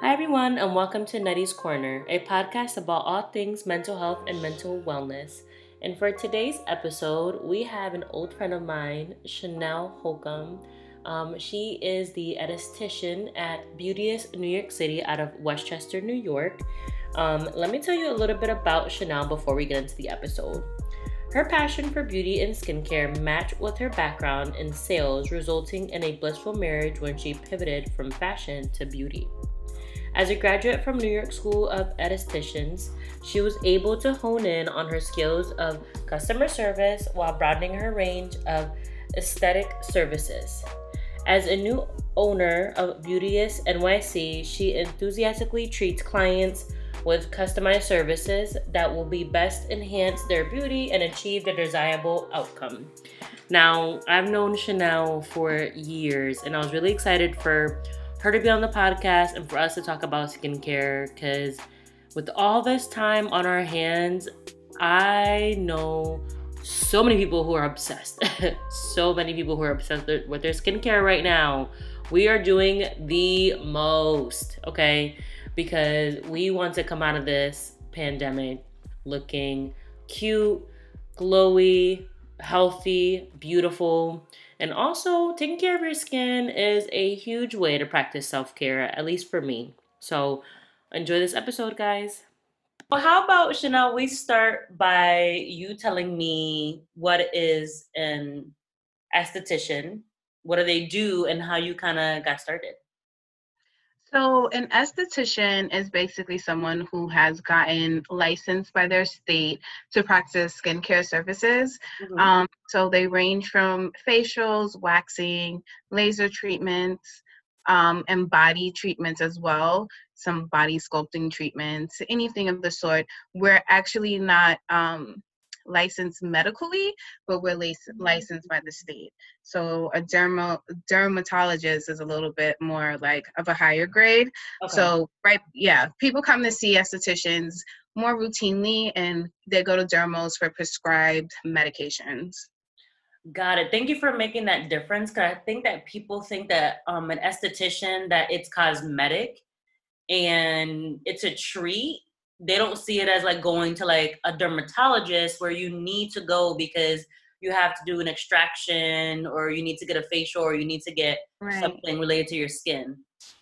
Hi, everyone, and welcome to Nettie's Corner, a podcast about all things mental health and mental wellness. And for today's episode, we have an old friend of mine, Chanel Holcomb. Um, she is the esthetician at Beauteous New York City out of Westchester, New York. Um, let me tell you a little bit about Chanel before we get into the episode. Her passion for beauty and skincare matched with her background in sales, resulting in a blissful marriage when she pivoted from fashion to beauty. As a graduate from New York School of Estheticians, she was able to hone in on her skills of customer service while broadening her range of aesthetic services. As a new owner of Beauteous NYC, she enthusiastically treats clients with customized services that will be best enhance their beauty and achieve the desirable outcome. Now, I've known Chanel for years and I was really excited for her to be on the podcast and for us to talk about skincare because with all this time on our hands, I know so many people who are obsessed. so many people who are obsessed with their skincare right now. We are doing the most, okay? Because we want to come out of this pandemic looking cute, glowy, healthy, beautiful. And also, taking care of your skin is a huge way to practice self care, at least for me. So, enjoy this episode, guys. Well, how about Chanel? We start by you telling me what is an esthetician, what do they do, and how you kind of got started. So, an esthetician is basically someone who has gotten licensed by their state to practice skincare services. Mm-hmm. Um, so, they range from facials, waxing, laser treatments, um, and body treatments as well, some body sculpting treatments, anything of the sort. We're actually not um, licensed medically, but we're mm-hmm. licensed by the state. So a dermo dermatologist is a little bit more like of a higher grade. Okay. So right, yeah, people come to see estheticians more routinely, and they go to dermos for prescribed medications. Got it. Thank you for making that difference. Cause I think that people think that um, an esthetician that it's cosmetic and it's a treat they don't see it as like going to like a dermatologist where you need to go because you have to do an extraction or you need to get a facial or you need to get right. something related to your skin.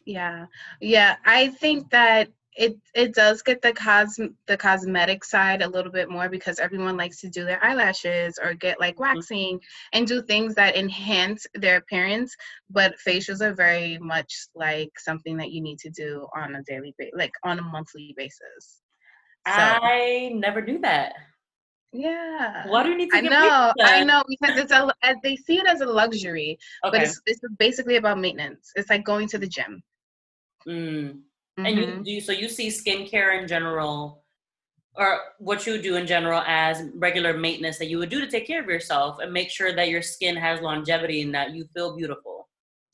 Yeah. Yeah, I think that it it does get the cos the cosmetic side a little bit more because everyone likes to do their eyelashes or get like mm-hmm. waxing mm-hmm. and do things that enhance their appearance but facials are very much like something that you need to do on a daily basis like on a monthly basis so. I never knew that. Yeah. Why do you need to? I know. I know because it's a they see it as a luxury, okay. but it's it's basically about maintenance. It's like going to the gym. Mm. Mm-hmm. And you mm-hmm. do so you see skincare in general, or what you do in general as regular maintenance that you would do to take care of yourself and make sure that your skin has longevity and that you feel beautiful.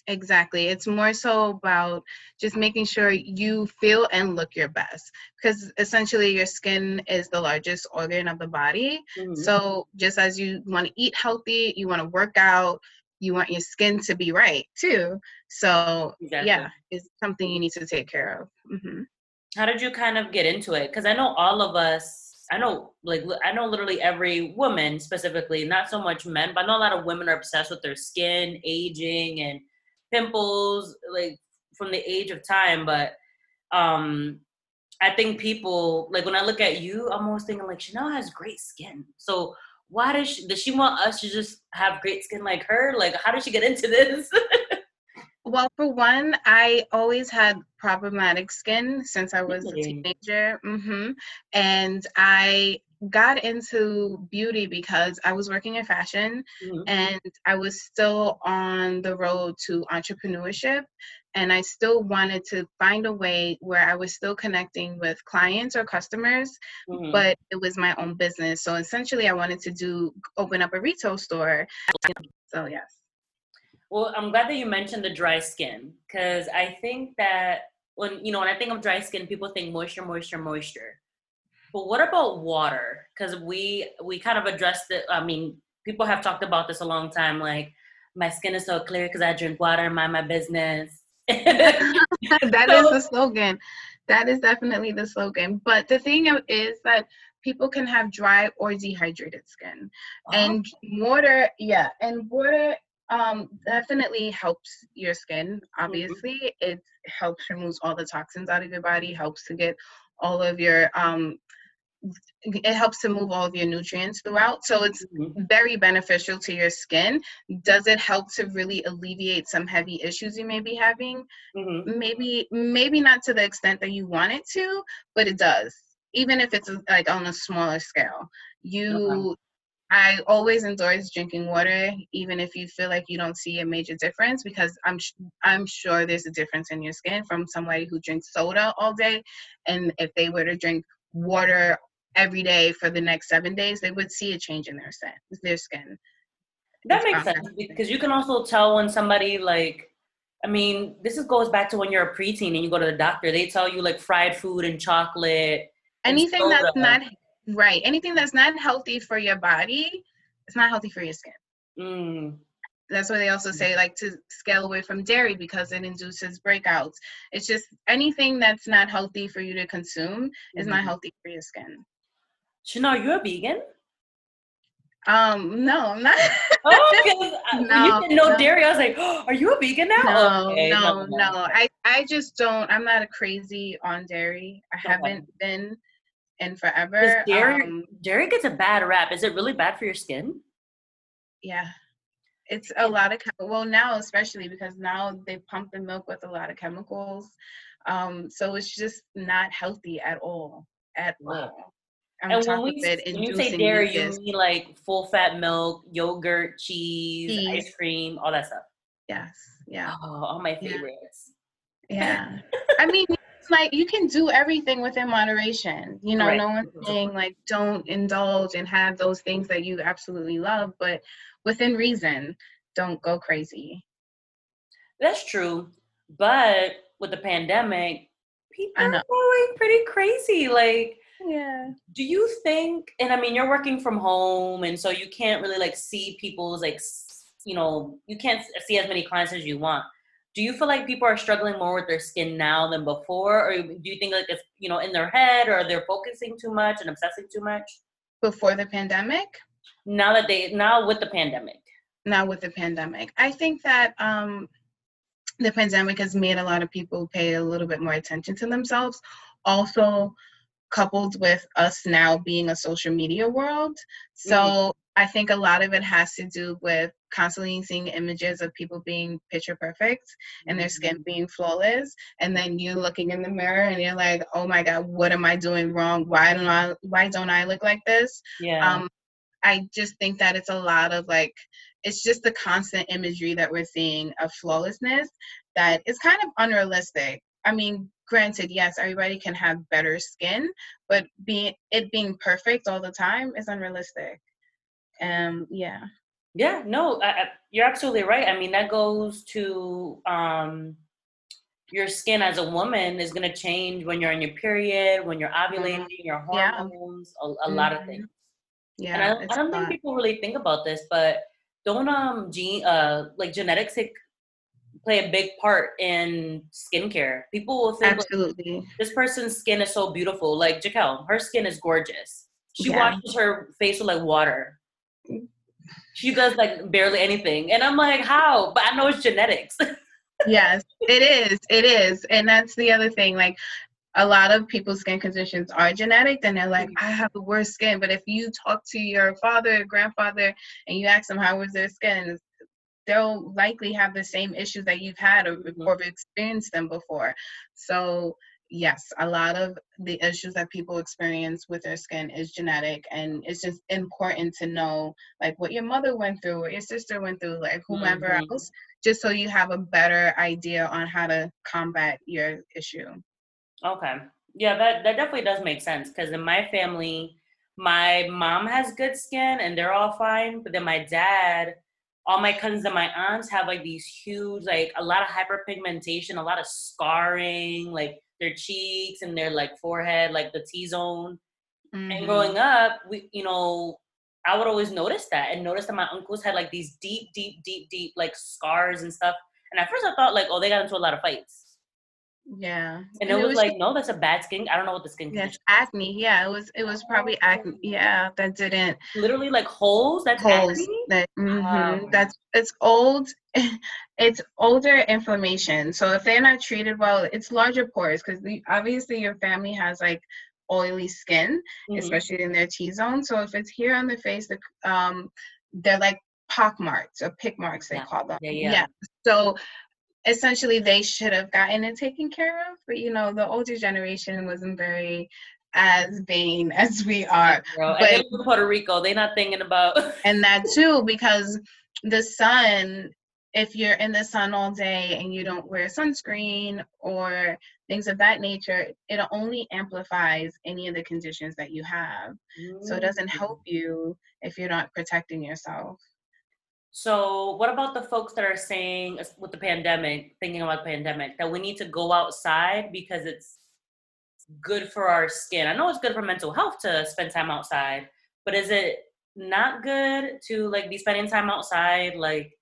Exactly. It's more so about just making sure you feel and look your best because essentially your skin is the largest organ of the body. Mm-hmm. So, just as you want to eat healthy, you want to work out, you want your skin to be right too. So, exactly. yeah, it's something you need to take care of. Mm-hmm. How did you kind of get into it? Because I know all of us, I know, like, I know literally every woman specifically, not so much men, but I know a lot of women are obsessed with their skin, aging, and pimples like from the age of time but um i think people like when i look at you i'm always thinking like chanel has great skin so why does she does she want us to just have great skin like her like how did she get into this well for one i always had problematic skin since i was really? a teenager mm-hmm. and i got into beauty because I was working in fashion mm-hmm. and I was still on the road to entrepreneurship. And I still wanted to find a way where I was still connecting with clients or customers, mm-hmm. but it was my own business. So essentially, I wanted to do open up a retail store. So, yes. Well, I'm glad that you mentioned the dry skin because I think that when, you know, when I think of dry skin, people think moisture, moisture, moisture but what about water? Because we we kind of addressed it. I mean, people have talked about this a long time. Like my skin is so clear because I drink water and mind my business. that is the slogan. That is definitely the slogan. But the thing is that people can have dry or dehydrated skin. Uh-huh. And water, yeah, and water um, definitely helps your skin. Mm-hmm. Obviously, mm-hmm. it helps remove all the toxins out of your body, helps to get all of your um, it helps to move all of your nutrients throughout. So it's mm-hmm. very beneficial to your skin. Does it help to really alleviate some heavy issues you may be having? Mm-hmm. Maybe, maybe not to the extent that you want it to, but it does. Even if it's like on a smaller scale, you. Okay. I always endorse drinking water, even if you feel like you don't see a major difference, because I'm sh- I'm sure there's a difference in your skin from somebody who drinks soda all day, and if they were to drink water every day for the next seven days, they would see a change in their skin. Their skin. That makes sense because you can also tell when somebody like, I mean, this is, goes back to when you're a preteen and you go to the doctor. They tell you like fried food and chocolate. Anything and that's not right. Anything that's not healthy for your body, it's not healthy for your skin. Mm. That's why they also say like to scale away from dairy because it induces breakouts. It's just anything that's not healthy for you to consume mm-hmm. is not mm-hmm. healthy for your skin. Chanel, you're you a vegan? Um, no, I'm not. oh, no, you said no, no, dairy. I was like, oh, are you a vegan now? No, okay, no, no, no. I, I just don't. I'm not a crazy on dairy. I okay. haven't been in forever. Dairy, um, dairy gets a bad rap. Is it really bad for your skin? Yeah, it's a lot of well now, especially because now they pump the milk with a lot of chemicals. Um, so it's just not healthy at all. At all. And when we when you say dairy, you mean like full fat milk, yogurt, cheese, cheese, ice cream, all that stuff. Yes. Yeah. Oh, all my favorites. Yeah. I mean, like you can do everything within moderation. You know, right. no one's mm-hmm. saying like don't indulge and have those things that you absolutely love, but within reason, don't go crazy. That's true. But with the pandemic, people are going pretty crazy. Like yeah. Do you think and i mean you're working from home and so you can't really like see people's like you know you can't see as many clients as you want. Do you feel like people are struggling more with their skin now than before? Or do you think like it's you know in their head or they're focusing too much and obsessing too much? Before the pandemic? Now that they now with the pandemic. Now with the pandemic. I think that um the pandemic has made a lot of people pay a little bit more attention to themselves. Also coupled with us now being a social media world. So mm-hmm. I think a lot of it has to do with constantly seeing images of people being picture perfect and their skin mm-hmm. being flawless and then you looking in the mirror and you're like oh my god what am i doing wrong why don't i why don't i look like this yeah um i just think that it's a lot of like it's just the constant imagery that we're seeing of flawlessness that is kind of unrealistic i mean granted, yes, everybody can have better skin, but being it being perfect all the time is unrealistic. Um, yeah. Yeah, no, I, you're absolutely right. I mean, that goes to um, your skin as a woman is going to change when you're in your period, when you're mm-hmm. ovulating, mm-hmm. your hormones, yeah. a, a mm-hmm. lot of mm-hmm. things. Yeah, and I, I don't think people really think about this, but don't um gene uh like genetics take play a big part in skincare. People will think absolutely like, this person's skin is so beautiful. Like Jaquel, her skin is gorgeous. She yeah. washes her face with like water. She does like barely anything, and I'm like, how? But I know it's genetics. yes, it is. It is, and that's the other thing. Like a lot of people's skin conditions are genetic and they're like i have the worst skin but if you talk to your father grandfather and you ask them how was their skin they'll likely have the same issues that you've had or, mm-hmm. or experienced them before. So yes, a lot of the issues that people experience with their skin is genetic, and it's just important to know like what your mother went through, or your sister went through, like whomever mm-hmm. else, just so you have a better idea on how to combat your issue. Okay, yeah, that that definitely does make sense because in my family, my mom has good skin and they're all fine, but then my dad all my cousins and my aunts have like these huge, like a lot of hyperpigmentation, a lot of scarring, like their cheeks and their like forehead, like the T zone. Mm-hmm. And growing up, we, you know, I would always notice that and notice that my uncles had like these deep, deep, deep, deep like scars and stuff. And at first I thought like, oh, they got into a lot of fights. Yeah. And, and it, was, was like, no, that's a bad skin. I don't know what the skin. Yes, acne. Yeah, it was. It was probably acne. Yeah, that didn't. Literally like holes. That's holes. Acne? That. Mm-hmm, That's. It's old. it's older inflammation. So if they're not treated well, it's larger pores because obviously your family has like oily skin, mm-hmm. especially in their T zone. So if it's here on the face, the um, they're like pock marks or pick marks they yeah. call them. Yeah, yeah. yeah. So essentially they should have gotten it taken care of but you know the older generation wasn't very as vain as we are Girl, but puerto rico they're not thinking about and that too because the sun if you're in the sun all day and you don't wear sunscreen or things of that nature it only amplifies any of the conditions that you have mm-hmm. so it doesn't mm. help you if you're not protecting yourself so, what about the folks that are saying with the pandemic, thinking about the pandemic, that we need to go outside because it's good for our skin? I know it's good for mental health to spend time outside, but is it not good to like be spending time outside like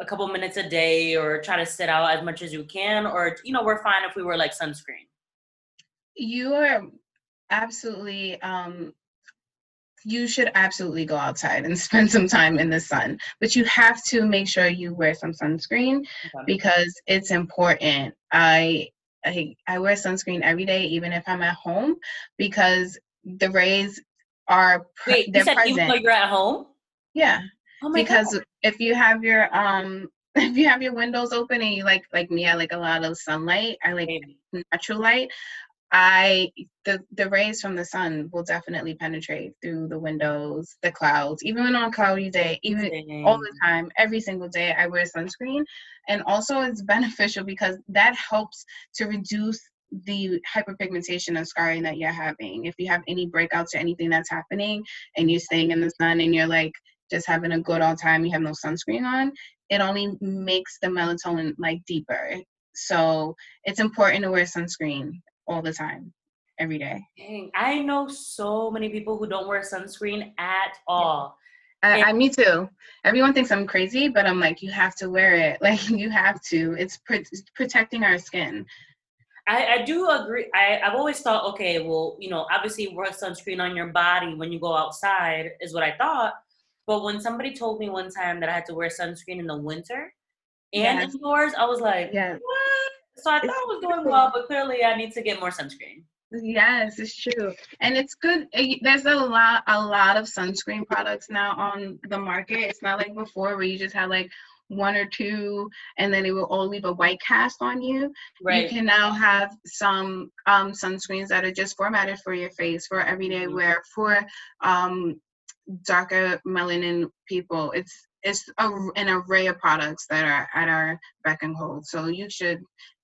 a couple minutes a day or try to sit out as much as you can or you know, we're fine if we wear like sunscreen? You are absolutely um you should absolutely go outside and spend some time in the sun but you have to make sure you wear some sunscreen because it's important I, I i wear sunscreen every day even if i'm at home because the rays are Wait, they're you said present. even though you're at home yeah oh my because God. if you have your um if you have your windows open and you like like me i like a lot of sunlight i like natural light I the the rays from the sun will definitely penetrate through the windows, the clouds, even when on a cloudy day, even Dang. all the time, every single day I wear sunscreen. And also it's beneficial because that helps to reduce the hyperpigmentation and scarring that you're having. If you have any breakouts or anything that's happening and you're staying in the sun and you're like just having a good all time, you have no sunscreen on, it only makes the melatonin like deeper. So it's important to wear sunscreen all the time, every day. Dang, I know so many people who don't wear sunscreen at all. I, I, me too. Everyone thinks I'm crazy, but I'm like, you have to wear it. Like you have to. It's, it's protecting our skin. I, I do agree. I, I've always thought, okay, well, you know, obviously wear sunscreen on your body when you go outside is what I thought. But when somebody told me one time that I had to wear sunscreen in the winter and yes. indoors, I was like, yes. what? So I thought I was doing well, but clearly I need to get more sunscreen. Yes, it's true, and it's good. Eh, there's a lot, a lot of sunscreen products now on the market. It's not like before where you just had like one or two, and then it will all leave a white cast on you. Right. You can now have some um, sunscreens that are just formatted for your face for everyday mm-hmm. wear for um, darker melanin people. It's it's a, an array of products that are at our beck and hold. So you should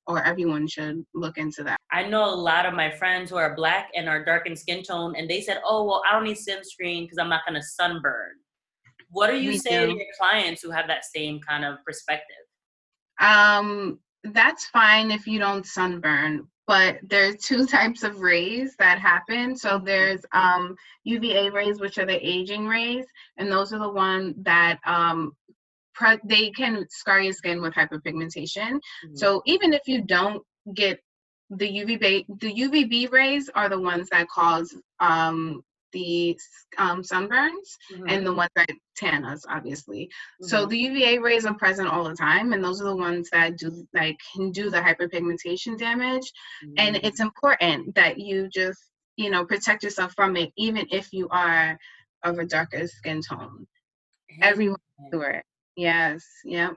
or everyone should look into that. I know a lot of my friends who are black and are dark in skin tone, and they said, "Oh, well, I don't need sunscreen because I'm not going to sunburn." What are you Me saying too. to your clients who have that same kind of perspective? Um, that's fine if you don't sunburn, but there's two types of rays that happen. So there's um, UVA rays, which are the aging rays, and those are the ones that um, pre- they can scar your skin with hyperpigmentation. Mm-hmm. So even if you don't get the UVB, the UVB rays are the ones that cause um, the um, sunburns mm-hmm. and the ones that tan us, obviously. Mm-hmm. So the UVA rays are present all the time, and those are the ones that do like can do the hyperpigmentation damage. And mm-hmm. it's important that you just you know protect yourself from it, even if you are of a darker skin tone. Everyone do it. Yes. Yep.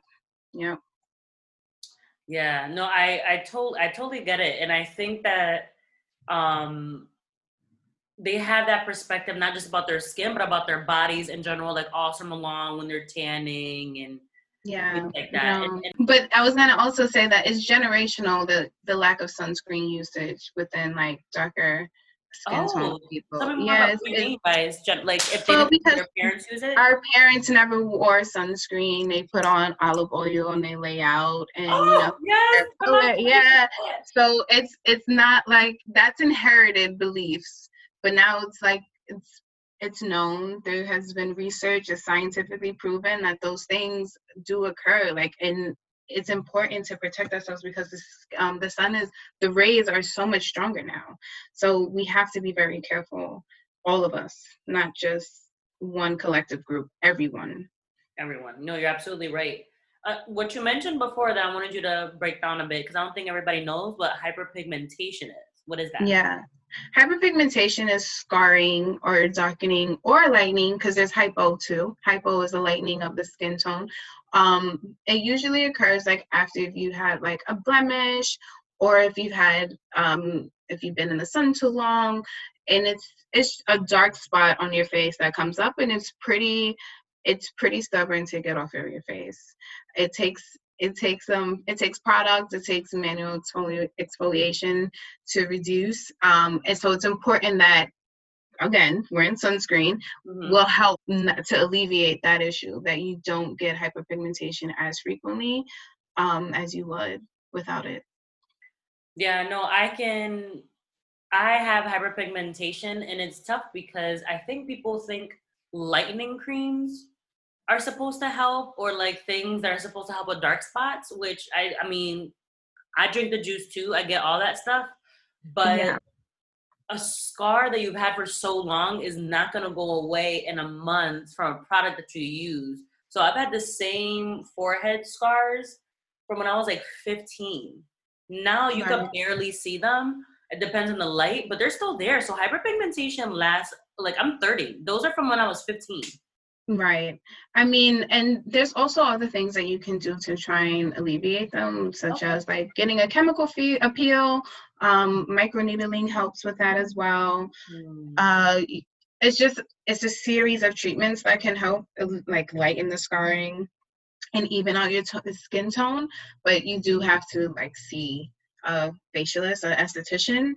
Yep. Yeah. No, I I told I totally get it, and I think that um they have that perspective not just about their skin but about their bodies in general like all summer long when they're tanning and yeah like that and, and, but i was going to also say that it's generational the the lack of sunscreen usage within like darker skin oh, people. yeah, it's, it's, like if they well, because their parents use it. Our parents never wore sunscreen. They put on olive oil and they lay out and oh, you know, yes, oh, yeah. So it's it's not like that's inherited beliefs, but now it's like it's it's known there has been research it's scientifically proven that those things do occur like in it's important to protect ourselves because this, um, the sun is the rays are so much stronger now. So we have to be very careful, all of us, not just one collective group, everyone. Everyone. No, you're absolutely right. Uh, what you mentioned before that I wanted you to break down a bit because I don't think everybody knows what hyperpigmentation is. What is that? Yeah. Hyperpigmentation is scarring or darkening or lightening because there's hypo too. Hypo is a lightening of the skin tone. Um, it usually occurs like after if you had like a blemish or if you've had um, if you've been in the sun too long and it's it's a dark spot on your face that comes up and it's pretty it's pretty stubborn to get off of your face. It takes it takes um it takes products it takes manual exfoliation to reduce um and so it's important that again wearing sunscreen mm-hmm. will help to alleviate that issue that you don't get hyperpigmentation as frequently um as you would without it yeah no i can i have hyperpigmentation and it's tough because i think people think lightening creams are supposed to help or like things that are supposed to help with dark spots which i i mean i drink the juice too i get all that stuff but yeah. a scar that you've had for so long is not going to go away in a month from a product that you use. So i've had the same forehead scars from when i was like 15 now you right. can barely see them it depends on the light but they're still there. So hyperpigmentation lasts like i'm 30 those are from when i was 15 Right. I mean, and there's also other things that you can do to try and alleviate them, such okay. as like getting a chemical fee- appeal. Um, microneedling helps with that as well. Mm. Uh, it's just it's a series of treatments that can help like lighten the scarring and even out your t- skin tone. But you do have to like see a facialist, an esthetician,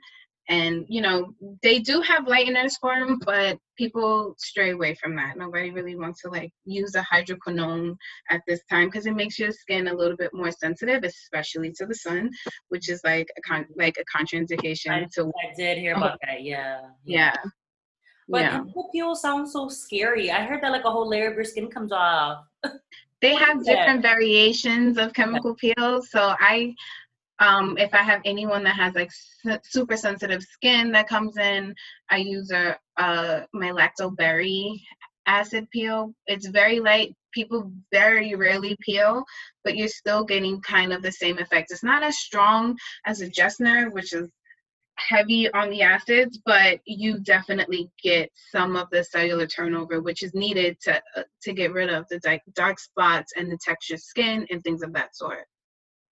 and you know they do have lighteners for them but people stray away from that. Nobody really wants to like use a hydroquinone at this time because it makes your skin a little bit more sensitive especially to the sun which is like a con- like a contraindication I, to i did hear oh. about that yeah yeah, yeah. but yeah. people sound so scary. I heard that like a whole layer of your skin comes off. They have different variations of chemical peels so i um, if I have anyone that has like super sensitive skin that comes in, I use a, uh, my lactoberry acid peel. It's very light. People very rarely peel, but you're still getting kind of the same effect. It's not as strong as a Jessner, which is heavy on the acids, but you definitely get some of the cellular turnover, which is needed to uh, to get rid of the dark spots and the textured skin and things of that sort.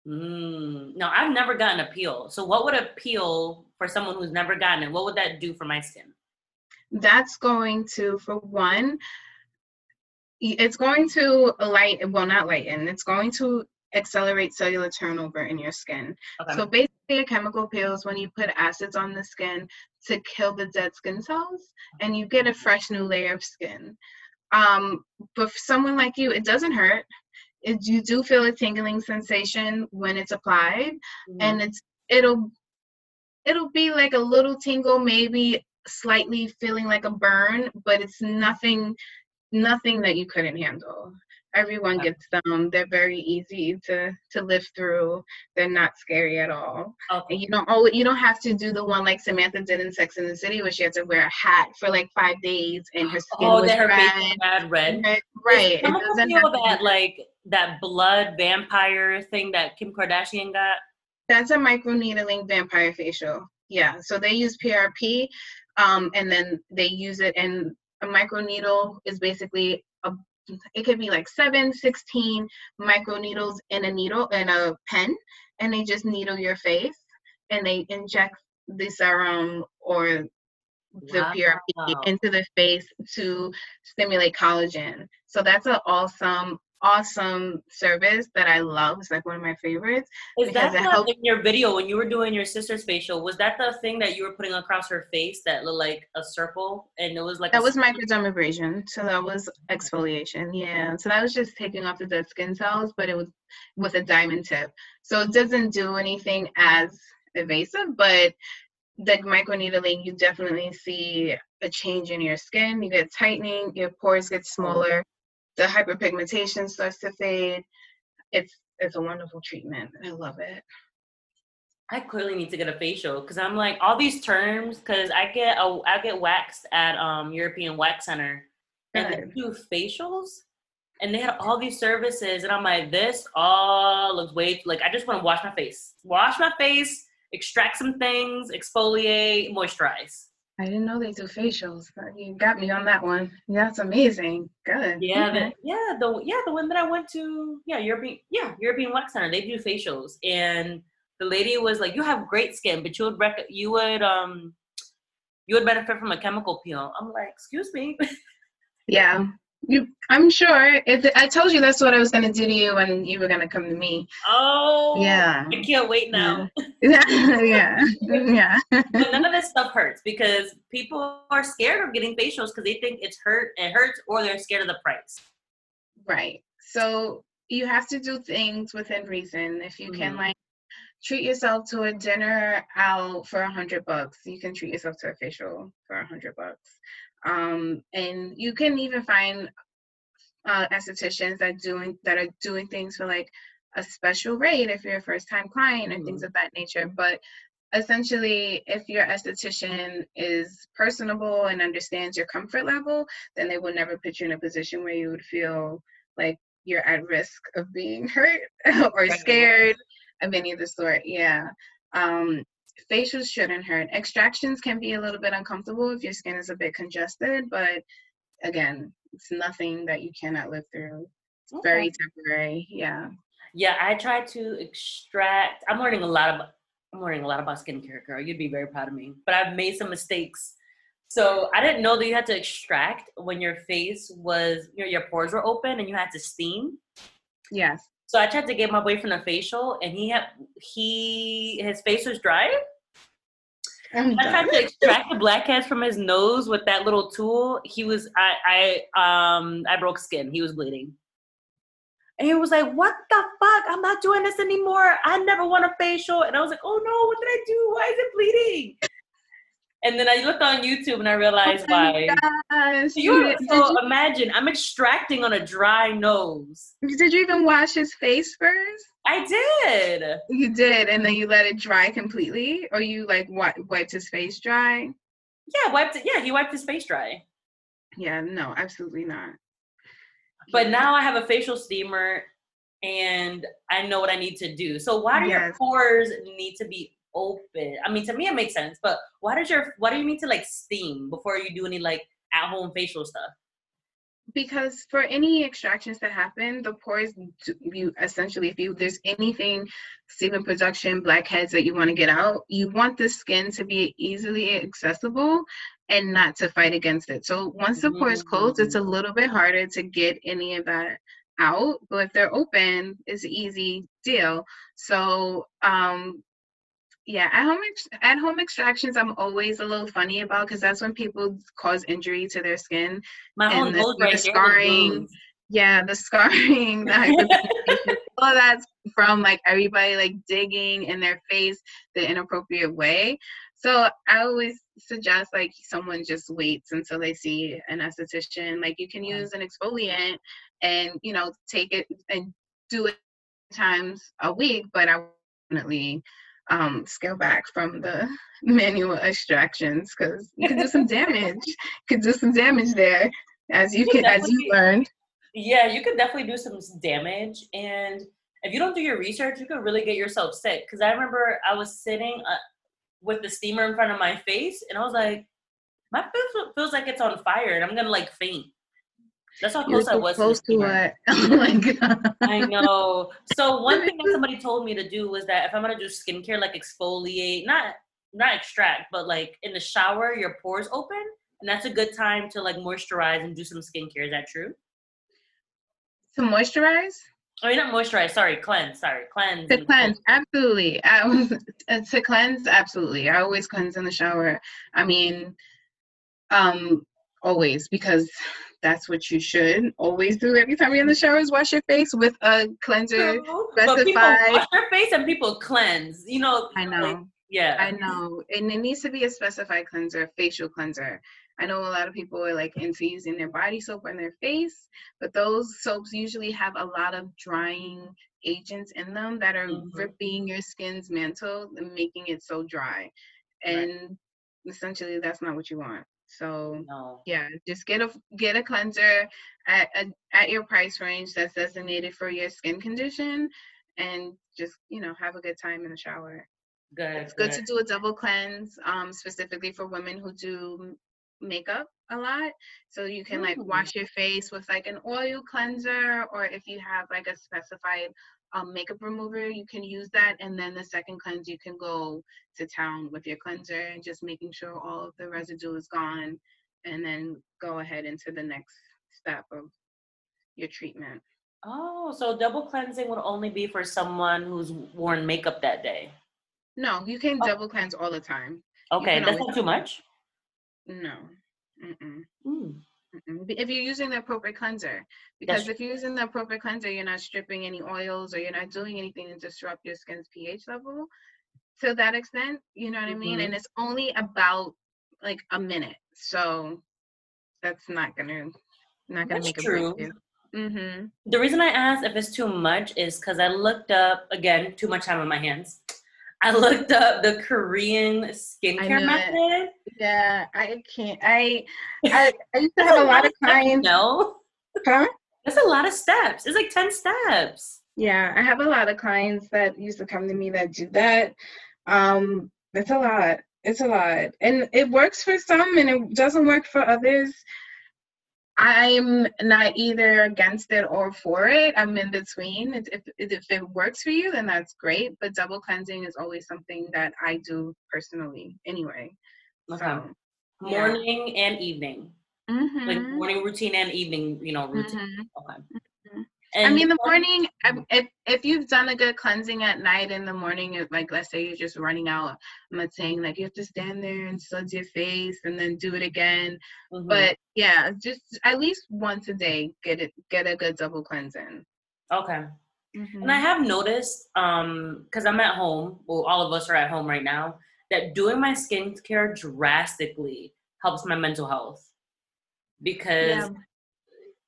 Mm, no, I've never gotten a peel. So, what would a peel for someone who's never gotten it? What would that do for my skin? That's going to, for one, it's going to light. Well, not lighten. It's going to accelerate cellular turnover in your skin. Okay. So basically, a chemical peel is when you put acids on the skin to kill the dead skin cells, and you get a fresh new layer of skin. Um, but for someone like you, it doesn't hurt it, you do feel a tingling sensation when it's applied mm-hmm. and it's it'll it'll be like a little tingle maybe slightly feeling like a burn but it's nothing nothing that you couldn't handle. Everyone gets them. They're very easy to to live through. They're not scary at all. Okay. and you don't oh you don't have to do the one like samantha did in sex in the city where she had to wear a hat for like five days and her skin oh, was that red. red. Right. It doesn't feel that like that blood vampire thing that kim kardashian got that's a microneedling vampire facial yeah so they use prp um, and then they use it and a microneedle is basically a it could be like seven, 16 micro needles in a needle in a pen, and they just needle your face and they inject the serum or the wow. PRP into the face to stimulate collagen. So that's an awesome awesome service that I love. It's like one of my favorites. Is that helps- in your video when you were doing your sister's facial? Was that the thing that you were putting across her face that looked like a circle and it was like that was microdermabrasion. So that was exfoliation. Yeah. So that was just taking off the dead skin cells, but it was with a diamond tip. So it doesn't do anything as invasive, but the microneedling, you definitely see a change in your skin. You get tightening, your pores get smaller the hyperpigmentation starts to fade. It's it's a wonderful treatment. I love it. I clearly need to get a facial because I'm like all these terms because I get a I get waxed at um European Wax Center and they do facials and they had all these services and I'm like this all looks way like I just want to wash my face wash my face extract some things exfoliate moisturize I didn't know they do facials. You got me on that one. Yeah, that's amazing. Good. Yeah, okay. the, yeah, the yeah the one that I went to, yeah, European, yeah, European Wax Center. They do facials, and the lady was like, "You have great skin, but you would rec- you would um you would benefit from a chemical peel." I'm like, "Excuse me." Yeah, you. I'm sure. If I told you that's what I was gonna do to you when you were gonna come to me. Oh. Yeah. I can't wait now. Yeah. yeah. yeah. but none of this stuff hurts because people are scared of getting facials because they think it's hurt. It hurts, or they're scared of the price. Right. So you have to do things within reason. If you mm-hmm. can, like treat yourself to a dinner out for a hundred bucks. You can treat yourself to a facial for a hundred bucks. Um, and you can even find uh, estheticians that doing that are doing things for like a special rate if you're a first time client and things mm-hmm. of that nature. But essentially, if your esthetician is personable and understands your comfort level, then they will never put you in a position where you would feel like you're at risk of being hurt or scared of any of the sort. Yeah. Um, facials shouldn't hurt. Extractions can be a little bit uncomfortable if your skin is a bit congested, but again, it's nothing that you cannot live through. It's okay. very temporary. Yeah. Yeah, I try to extract. I'm learning a lot of. I'm learning a lot about skincare, girl. You'd be very proud of me. But I've made some mistakes. So I didn't know that you had to extract when your face was, you know, your pores were open and you had to steam. Yes. So I tried to get my boyfriend a facial, and he had he his face was dry. i tried to extract the blackheads from his nose with that little tool. He was I I um I broke skin. He was bleeding. And he was like, "What the fuck? I'm not doing this anymore. I never want a facial." And I was like, "Oh no, what did I do? Why is it bleeding?" And then I looked on YouTube and I realized oh why. Gosh. You, so you, imagine I'm extracting on a dry nose. Did you even wash his face first? I did. You did, and then you let it dry completely, or you like wiped his face dry? Yeah, wiped it. Yeah, he wiped his face dry. Yeah, no, absolutely not. But now I have a facial steamer, and I know what I need to do. So why do yes. your pores need to be open. I mean, to me it makes sense, but why does your why do you need to like steam before you do any like at home facial stuff? Because for any extractions that happen, the pores you essentially if you there's anything sebum production, blackheads that you want to get out, you want the skin to be easily accessible and not to fight against it. So once the pores close, it's a mm. little bit harder to get any of that out but if they're open it's an easy deal so um yeah, at home at home extractions, I'm always a little funny about because that's when people cause injury to their skin. My whole nose the, right the scarring. Yeah, the scarring, the all that's from like everybody like digging in their face the inappropriate way. So I always suggest like someone just waits until they see an esthetician. Like you can use an exfoliant and you know take it and do it times a week, but I definitely um, scale back from the manual extractions because you could do some damage. could do some damage there, as you, you can, as you learned. Yeah, you could definitely do some damage, and if you don't do your research, you could really get yourself sick. Because I remember I was sitting uh, with the steamer in front of my face, and I was like, my face feels like it's on fire, and I'm gonna like faint. That's how close I was. Close to it. Oh my god. I know. So one thing that somebody told me to do was that if I'm gonna do skincare, like exfoliate, not not extract, but like in the shower, your pores open, and that's a good time to like moisturize and do some skincare. Is that true? To moisturize. I mean, not moisturize. Sorry, cleanse. Sorry, cleanse. To cleanse, absolutely. I was uh, to cleanse, absolutely. I always cleanse in the shower. I mean, um, always because that's what you should always do every time you're in the shower is wash your face with a cleanser no, specified. But people wash their face and people cleanse. You know. I know. Like, yeah. I know. And it needs to be a specified cleanser, facial cleanser. I know a lot of people are like into using their body soap on their face, but those soaps usually have a lot of drying agents in them that are mm-hmm. ripping your skin's mantle and making it so dry. And right. essentially that's not what you want. So no. yeah, just get a get a cleanser at a, at your price range that's designated for your skin condition, and just you know have a good time in the shower. Good. It's good, good to do a double cleanse, um, specifically for women who do makeup a lot. So you can like wash your face with like an oil cleanser, or if you have like a specified um, makeup remover, you can use that. And then the second cleanse, you can go to town with your cleanser and just making sure all of the residue is gone, and then go ahead into the next step of your treatment. Oh, so double cleansing would only be for someone who's worn makeup that day. No, you can oh. double cleanse all the time. Okay, that's not too much. No. Mm-mm. Mm. If you're using the appropriate cleanser, because That's if you're using the appropriate cleanser, you're not stripping any oils or you're not doing anything to disrupt your skin's pH level to that extent. You know what mm-hmm. I mean? And mm-hmm. it's only about like a minute, so that's not gonna not gonna that's make a true. breakthrough. Mm-hmm. The reason I asked if it's too much is because I looked up again too much time on my hands. I looked up the Korean skincare method. Yeah, I can't. I I, I used to have a lot of clients. No, huh? That's a lot of steps. It's like ten steps. Yeah, I have a lot of clients that used to come to me that do that. Um, it's a lot. It's a lot, and it works for some, and it doesn't work for others. I'm not either against it or for it. I'm in between. If, if it works for you, then that's great. But double cleansing is always something that I do personally anyway. Okay. So, morning yeah. and evening. Mm-hmm. Like morning routine and evening, you know, routine. Mm-hmm. Okay. And I mean, the morning, if, if you've done a good cleansing at night in the morning, like let's say you're just running out, I'm not saying like you have to stand there and suds your face and then do it again. Mm-hmm. But yeah, just at least once a day, get it, get a good double cleansing. Okay. Mm-hmm. And I have noticed, um, because I'm at home, well, all of us are at home right now, that doing my skincare drastically helps my mental health. Because, yeah.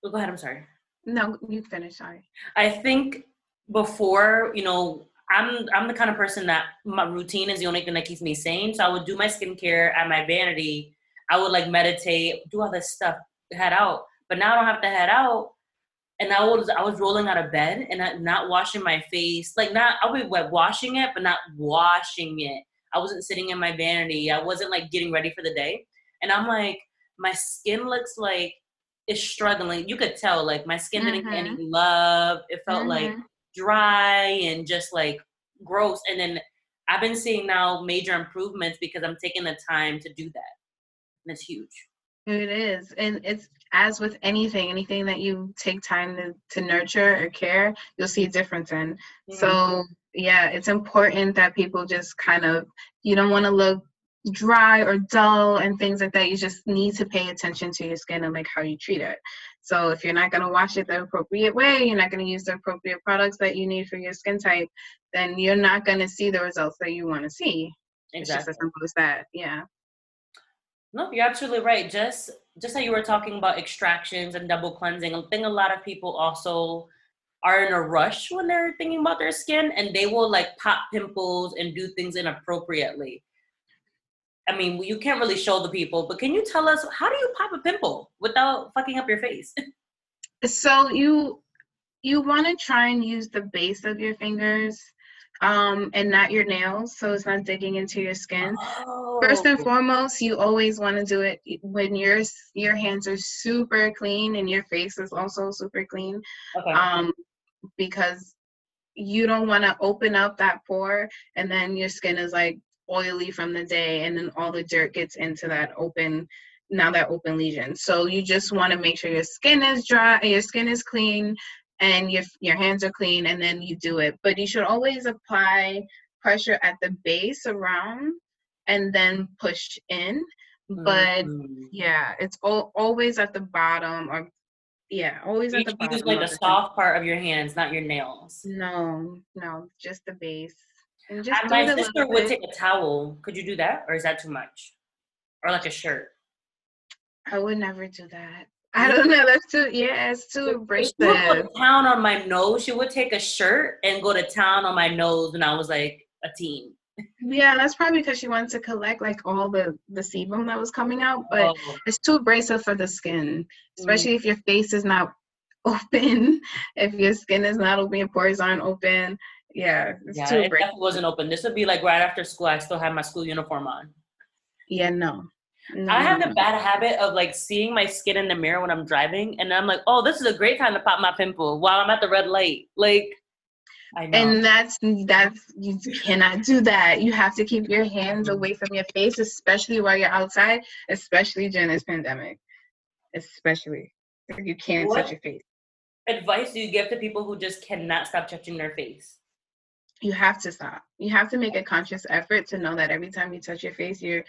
oh, go ahead, I'm sorry. No, you finish. Sorry. I think before, you know, I'm I'm the kind of person that my routine is the only thing that keeps me sane. So I would do my skincare at my vanity. I would like meditate, do all this stuff, head out. But now I don't have to head out. And I was I was rolling out of bed and not washing my face. Like not I would be washing it, but not washing it. I wasn't sitting in my vanity. I wasn't like getting ready for the day. And I'm like, my skin looks like is struggling. You could tell, like my skin didn't mm-hmm. get any love. It felt mm-hmm. like dry and just like gross. And then I've been seeing now major improvements because I'm taking the time to do that. And it's huge. It is. And it's as with anything, anything that you take time to, to nurture or care, you'll see a difference in. Mm-hmm. So yeah, it's important that people just kind of you don't want to look dry or dull and things like that you just need to pay attention to your skin and like how you treat it. So if you're not going to wash it the appropriate way you're not going to use the appropriate products that you need for your skin type then you're not going to see the results that you want to see. Exactly. it's just as simple as that. Yeah. No you're absolutely right. Just just how you were talking about extractions and double cleansing i think a lot of people also are in a rush when they're thinking about their skin and they will like pop pimples and do things inappropriately I mean, you can't really show the people, but can you tell us how do you pop a pimple without fucking up your face? so you you want to try and use the base of your fingers um, and not your nails, so it's not digging into your skin. Oh. First and foremost, you always want to do it when your your hands are super clean and your face is also super clean, okay. um, because you don't want to open up that pore and then your skin is like oily from the day and then all the dirt gets into that open now that open lesion. So you just want to make sure your skin is dry your skin is clean and your your hands are clean and then you do it. But you should always apply pressure at the base around and then push in. But mm-hmm. yeah it's all, always at the bottom or yeah always you at the bottom use like the soft part of your hands not your nails. No no just the base and just and my sister would take a towel. Could you do that, or is that too much? Or like a shirt? I would never do that. I don't know. That's too yeah, it's too abrasive. She would go to town on my nose. She would take a shirt and go to town on my nose when I was like a teen. Yeah, that's probably because she wanted to collect like all the the sebum that was coming out, but oh. it's too abrasive for the skin, especially mm. if your face is not open, if your skin is not open, your pores aren't open. Yeah, it's yeah, too it definitely wasn't open. This would be like right after school. I still had my school uniform on. Yeah, no. no I have the bad habit of like seeing my skin in the mirror when I'm driving, and I'm like, "Oh, this is a great time to pop my pimple while I'm at the red light." Like, and that's that's you cannot do that. You have to keep your hands mm-hmm. away from your face, especially while you're outside, especially during this pandemic. Especially, you can't what touch your face. Advice do you give to people who just cannot stop touching their face? You have to stop. You have to make a conscious effort to know that every time you touch your face, you're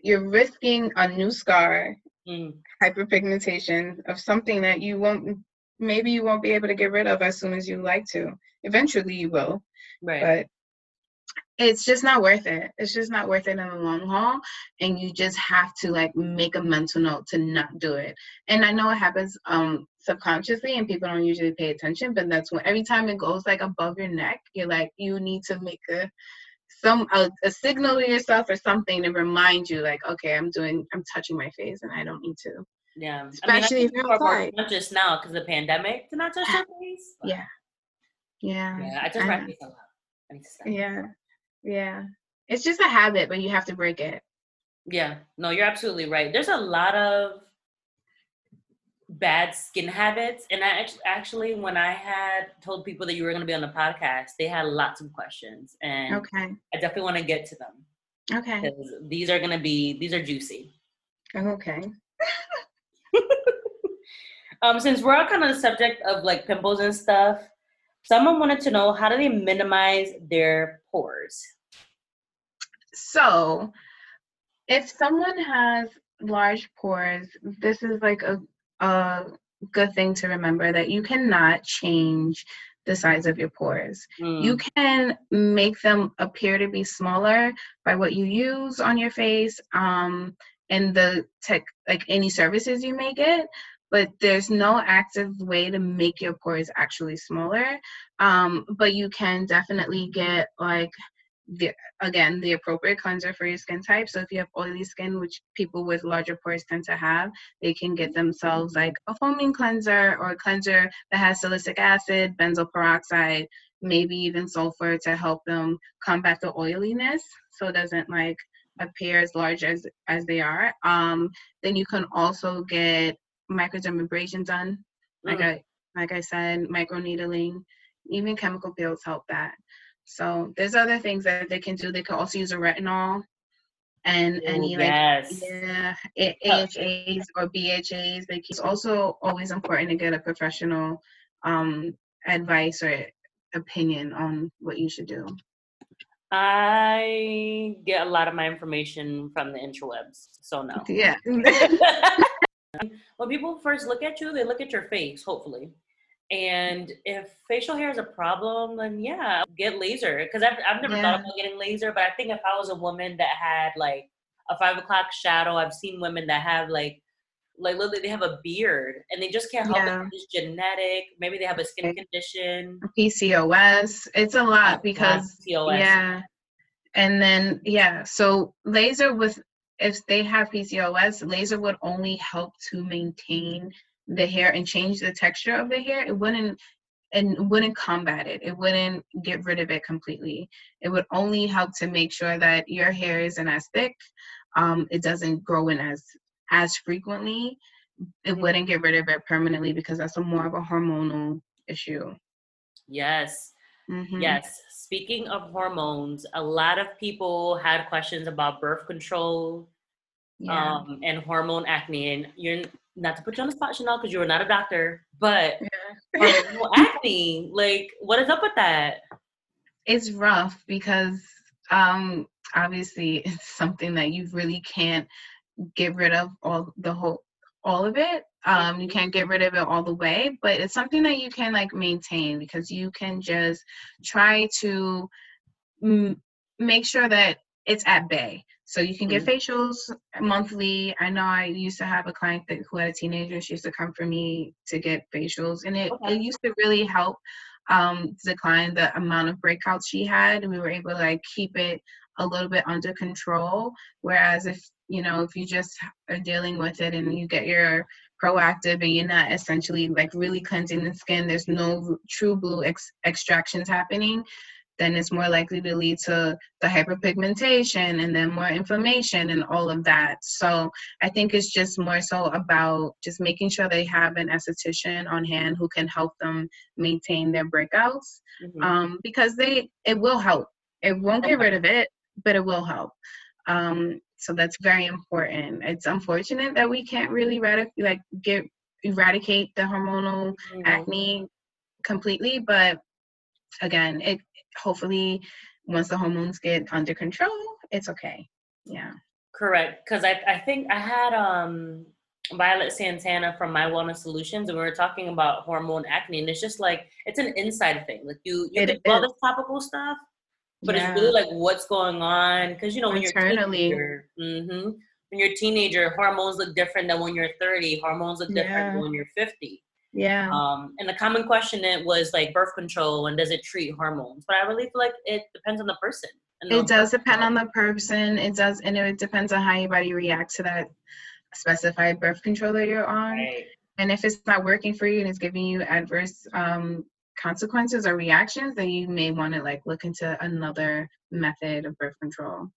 you're risking a new scar, mm. hyperpigmentation of something that you won't maybe you won't be able to get rid of as soon as you like to. Eventually you will. Right. But it's just not worth it. It's just not worth it in the long haul. And you just have to like make a mental note to not do it. And I know it happens um subconsciously and people don't usually pay attention, but that's when every time it goes like above your neck, you're like, you need to make a some a, a signal to yourself or something to remind you like, okay, I'm doing I'm touching my face and I don't need to. Yeah, especially I mean, if you're outside. Not just now because of the pandemic, to not touch your face. Yeah, yeah. Yeah, I touch my face a lot. I need to stop. Yeah, yeah. It's just a habit, but you have to break it. Yeah, no, you're absolutely right. There's a lot of bad skin habits, and I actually, actually, when I had told people that you were going to be on the podcast, they had lots of questions, and okay, I definitely want to get to them. Okay, because these are going to be these are juicy. Okay. um, since we're on kind of the subject of like pimples and stuff, someone wanted to know how do they minimize their pores? So, if someone has large pores, this is like a, a good thing to remember that you cannot change the size of your pores. Mm. You can make them appear to be smaller by what you use on your face. Um, and the tech like any services you may get but there's no active way to make your pores actually smaller um, but you can definitely get like the again the appropriate cleanser for your skin type so if you have oily skin which people with larger pores tend to have they can get themselves like a foaming cleanser or a cleanser that has salicylic acid benzoyl peroxide maybe even sulfur to help them combat the oiliness so it doesn't like appear as large as as they are. Um, then you can also get microdermabrasion done, like mm. I like I said, microneedling, even chemical peels help that. So there's other things that they can do. They can also use a retinol and Ooh, any like yes. yeah AHAs or BHAs. Like it's also always important to get a professional um, advice or opinion on what you should do. I get a lot of my information from the interwebs, so no. Yeah. when people first look at you, they look at your face, hopefully. And if facial hair is a problem, then yeah, get laser. Because I've, I've never yeah. thought about getting laser, but I think if I was a woman that had like a five o'clock shadow, I've seen women that have like like literally they have a beard and they just can't help yeah. it. It's genetic. Maybe they have a skin condition. PCOS. It's a lot because PCOS. yeah. And then yeah, so laser with if they have PCOS, laser would only help to maintain the hair and change the texture of the hair. It wouldn't and wouldn't combat it. It wouldn't get rid of it completely. It would only help to make sure that your hair isn't as thick. Um, it doesn't grow in as as frequently, it mm-hmm. wouldn't get rid of it permanently because that's a more of a hormonal issue. Yes. Mm-hmm. Yes. Speaking of hormones, a lot of people had questions about birth control yeah. um, and hormone acne. And you're not to put you on the spot, Chanel, because you are not a doctor, but yeah. acne, like, what is up with that? It's rough because um, obviously it's something that you really can't get rid of all the whole all of it um you can't get rid of it all the way but it's something that you can like maintain because you can just try to m- make sure that it's at bay So you can get mm-hmm. facials monthly. I know I used to have a client that who had a teenager. She used to come for me to get facials, and it, okay. it used to really help um, decline the amount of breakouts she had. And we were able to like keep it a little bit under control. Whereas if you know if you just are dealing with it and you get your Proactiv and you're not essentially like really cleansing the skin, there's no true blue ex- extractions happening then it's more likely to lead to the hyperpigmentation and then more inflammation and all of that. So I think it's just more so about just making sure they have an esthetician on hand who can help them maintain their breakouts mm-hmm. um, because they it will help. It won't get rid of it, but it will help. Um, so that's very important. It's unfortunate that we can't really radic- like get eradicate the hormonal mm-hmm. acne completely, but again, it hopefully once the hormones get under control, it's okay. Yeah. Correct. Because I, I think I had um Violet Santana from My Wellness Solutions, and we were talking about hormone acne, and it's just like it's an inside thing. Like you, you get all this topical stuff, but yeah. it's really like what's going on. Because you know when Internally. you're teenager, mm-hmm, when you're a teenager, hormones look different than when you're 30. Hormones look different yeah. than when you're 50. Yeah. Um, and the common question it was like birth control and does it treat hormones? But I really feel like it depends on the person. It does depend on the person. It does, and it depends on how your body reacts to that specified birth control that you're on. Right. And if it's not working for you and it's giving you adverse um, consequences or reactions, then you may want to like look into another method of birth control.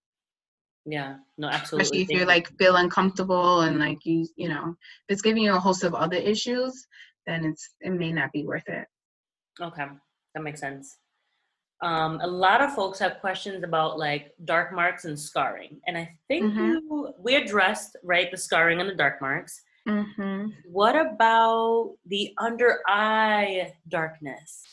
Yeah, no, absolutely. Especially if you're like feel uncomfortable and like you, you know, if it's giving you a host of other issues, then it's it may not be worth it. Okay, that makes sense. Um, a lot of folks have questions about like dark marks and scarring, and I think mm-hmm. you, we addressed right the scarring and the dark marks. Mm-hmm. What about the under eye darkness?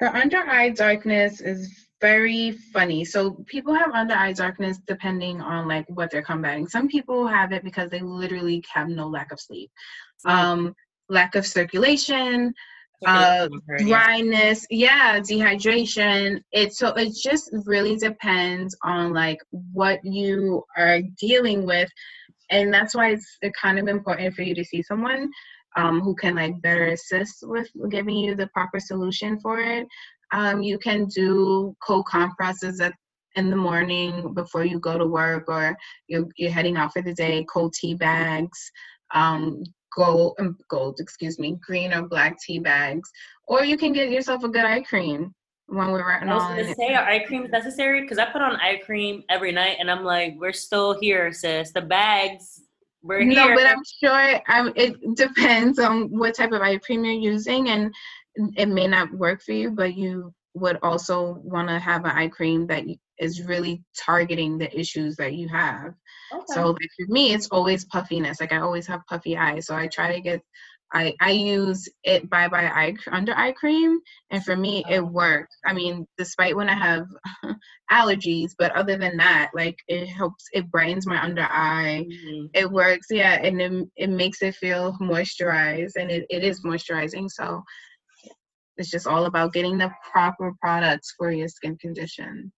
The under eye darkness is very funny. So people have under eye darkness depending on like what they're combating. Some people have it because they literally have no lack of sleep. Um, lack of circulation, uh, dryness, yeah, dehydration. It so it just really depends on like what you are dealing with, and that's why it's kind of important for you to see someone um, who can like better assist with giving you the proper solution for it. Um, you can do cold compresses at in the morning before you go to work or you're, you're heading out for the day cold tea bags um, gold, um, gold, excuse me, green or black tea bags, or you can get yourself a good eye cream when we're writing I was on. gonna say, are eye creams necessary? Because I put on eye cream every night, and I'm like, we're still here, sis. The bags, we're here. no, but I'm sure um, it depends on what type of eye cream you're using, and it may not work for you, but you would also want to have an eye cream that is really targeting the issues that you have. Okay. So like for me, it's always puffiness. Like I always have puffy eyes, so I try to get. I, I use it bye bye eye under eye cream and for me it works i mean despite when i have allergies but other than that like it helps it brightens my under eye mm-hmm. it works yeah and it, it makes it feel moisturized and it, it is moisturizing so it's just all about getting the proper products for your skin condition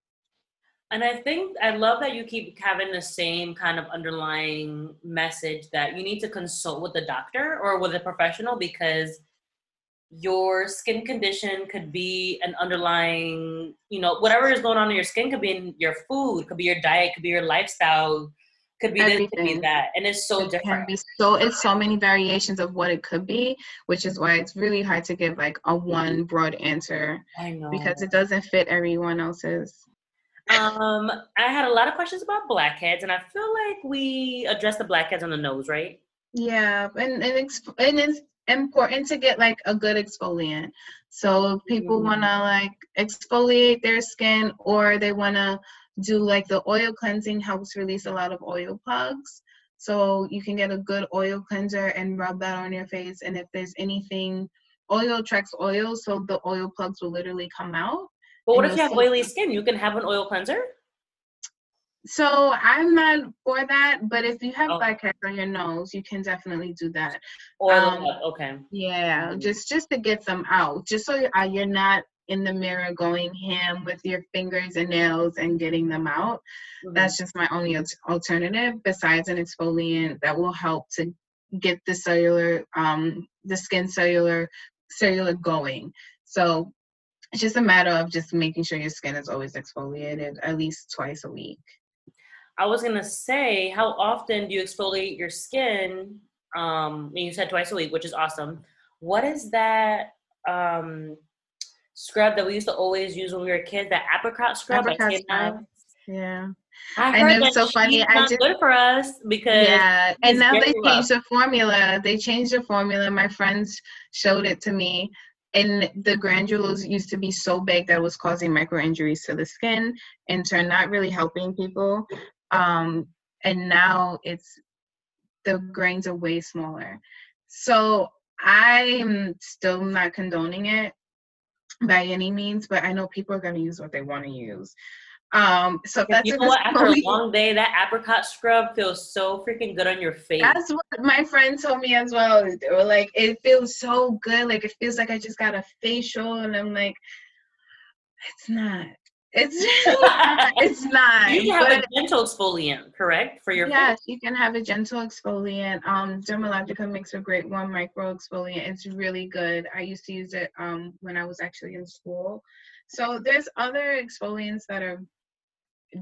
and I think I love that you keep having the same kind of underlying message that you need to consult with the doctor or with a professional because your skin condition could be an underlying, you know, whatever is going on in your skin could be in your food, could be your diet, could be your lifestyle, could be Everything. this, could be that, and it's so it different. so it's so many variations of what it could be, which is why it's really hard to give like a mm-hmm. one broad answer. I know because it doesn't fit everyone else's. Um, I had a lot of questions about blackheads, and I feel like we addressed the blackheads on the nose, right? Yeah, and and, exp- and it's important to get like a good exfoliant. So people mm-hmm. want to like exfoliate their skin, or they want to do like the oil cleansing helps release a lot of oil plugs. So you can get a good oil cleanser and rub that on your face, and if there's anything, oil tracks oil, so the oil plugs will literally come out. But what if you have oily skin? You can have an oil cleanser? So I'm not for that, but if you have oh. blackheads on your nose, you can definitely do that. Oil um, okay. Yeah, just just to get them out, just so you're, uh, you're not in the mirror going ham with your fingers and nails and getting them out. Mm-hmm. That's just my only alternative besides an exfoliant that will help to get the cellular, um, the skin cellular, cellular going. So it's just a matter of just making sure your skin is always exfoliated at least twice a week. I was gonna say, how often do you exfoliate your skin? Um, you said twice a week, which is awesome. What is that um, scrub that we used to always use when we were kids? That apricot scrub. Apricot scrub. Yeah. I, I know it's so funny. I did, good for us because yeah, and now they changed the formula. They changed the formula. My friends showed it to me, and the granules used to be so big that was causing micro injuries to the skin and turn not really helping people. Um, and now it's the grains are way smaller. So I'm still not condoning it by any means, but I know people are going to use what they want to use. Um, so that's you know what? After a long day, that apricot scrub feels so freaking good on your face. That's what my friend told me as well. They were like, it feels so good. Like it feels like I just got a facial, and I'm like, it's not. It's not. it's not. You can have a gentle exfoliant, correct, for your yes, face? you can have a gentle exfoliant. Um, Dermalogica makes a great one micro exfoliant. It's really good. I used to use it um when I was actually in school. So there's other exfoliants that are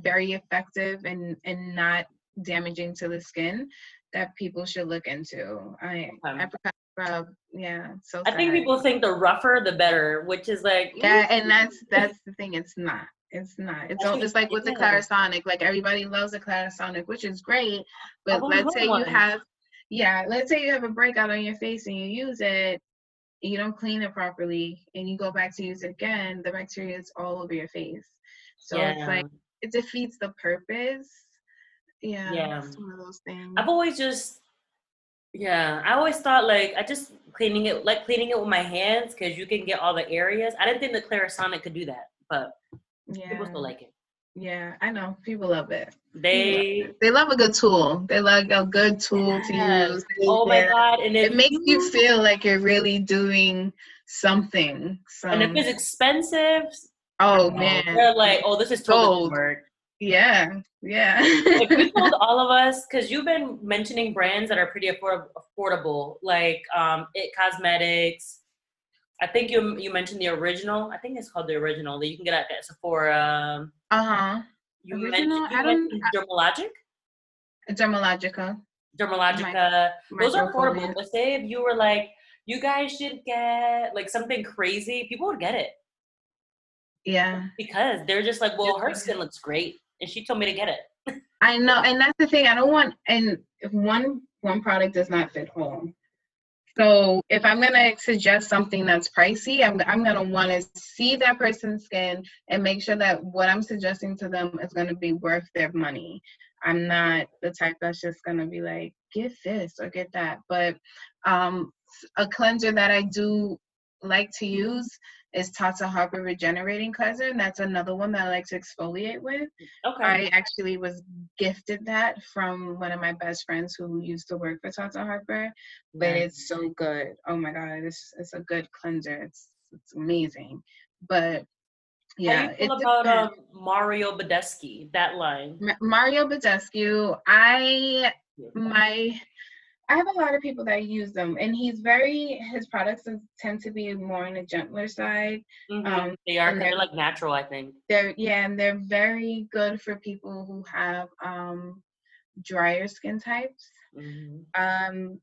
very effective and and not damaging to the skin that people should look into. I um, apricot scrub, yeah. So I sad. think people think the rougher the better, which is like yeah, and that's that's the thing. It's not. It's not. It's all just like with the Clarisonic. Like everybody loves the Clarisonic, which is great. But let's say you have, yeah, let's say you have a breakout on your face and you use it, you don't clean it properly, and you go back to use it again, the bacteria is all over your face. So yeah. it's like it defeats the purpose. Yeah, yeah. It's one of those things. I've always just yeah, I always thought like I just cleaning it like cleaning it with my hands because you can get all the areas. I didn't think the Clarisonic could do that, but yeah. people still like it. Yeah, I know people love it. They they love a good tool. They like a good tool yes. to use. oh my god! And it makes you feel like you're really doing something. Some, and if it's expensive, Oh man, they're like, oh, this is totally work. Yeah, yeah. if you told all of us, because you've been mentioning brands that are pretty afford- affordable, like um, It Cosmetics. I think you you mentioned the original. I think it's called the original that you can get at Sephora. Uh huh. You original? mentioned, you mentioned Dermalogic. Dermalogica. Dermalogica. My, Those are affordable. But say if you were like, you guys should get like something crazy, people would get it. Yeah. Because they're just like, well, her skin looks great, and she told me to get it. I know, and that's the thing. I don't want, and if one one product does not fit home. So if I'm gonna suggest something that's pricey, I'm I'm gonna want to see that person's skin and make sure that what I'm suggesting to them is gonna be worth their money. I'm not the type that's just gonna be like, get this or get that. But um, a cleanser that I do like to use is Tata Harper Regenerating Cleanser, and that's another one that I like to exfoliate with. Okay. I actually was gifted that from one of my best friends who used to work for Tata Harper, but nice. it's so good. Oh my god, it's it's a good cleanser. It's it's amazing. But yeah, How feel about um, Mario Badescu? That line. Mario Badescu. I my I have a lot of people that use them, and he's very his products tend to be more on the gentler side. Mm-hmm. Um, they are they're, they're, like natural, I think. They're yeah, and they're very good for people who have um, drier skin types. Mm-hmm. Um,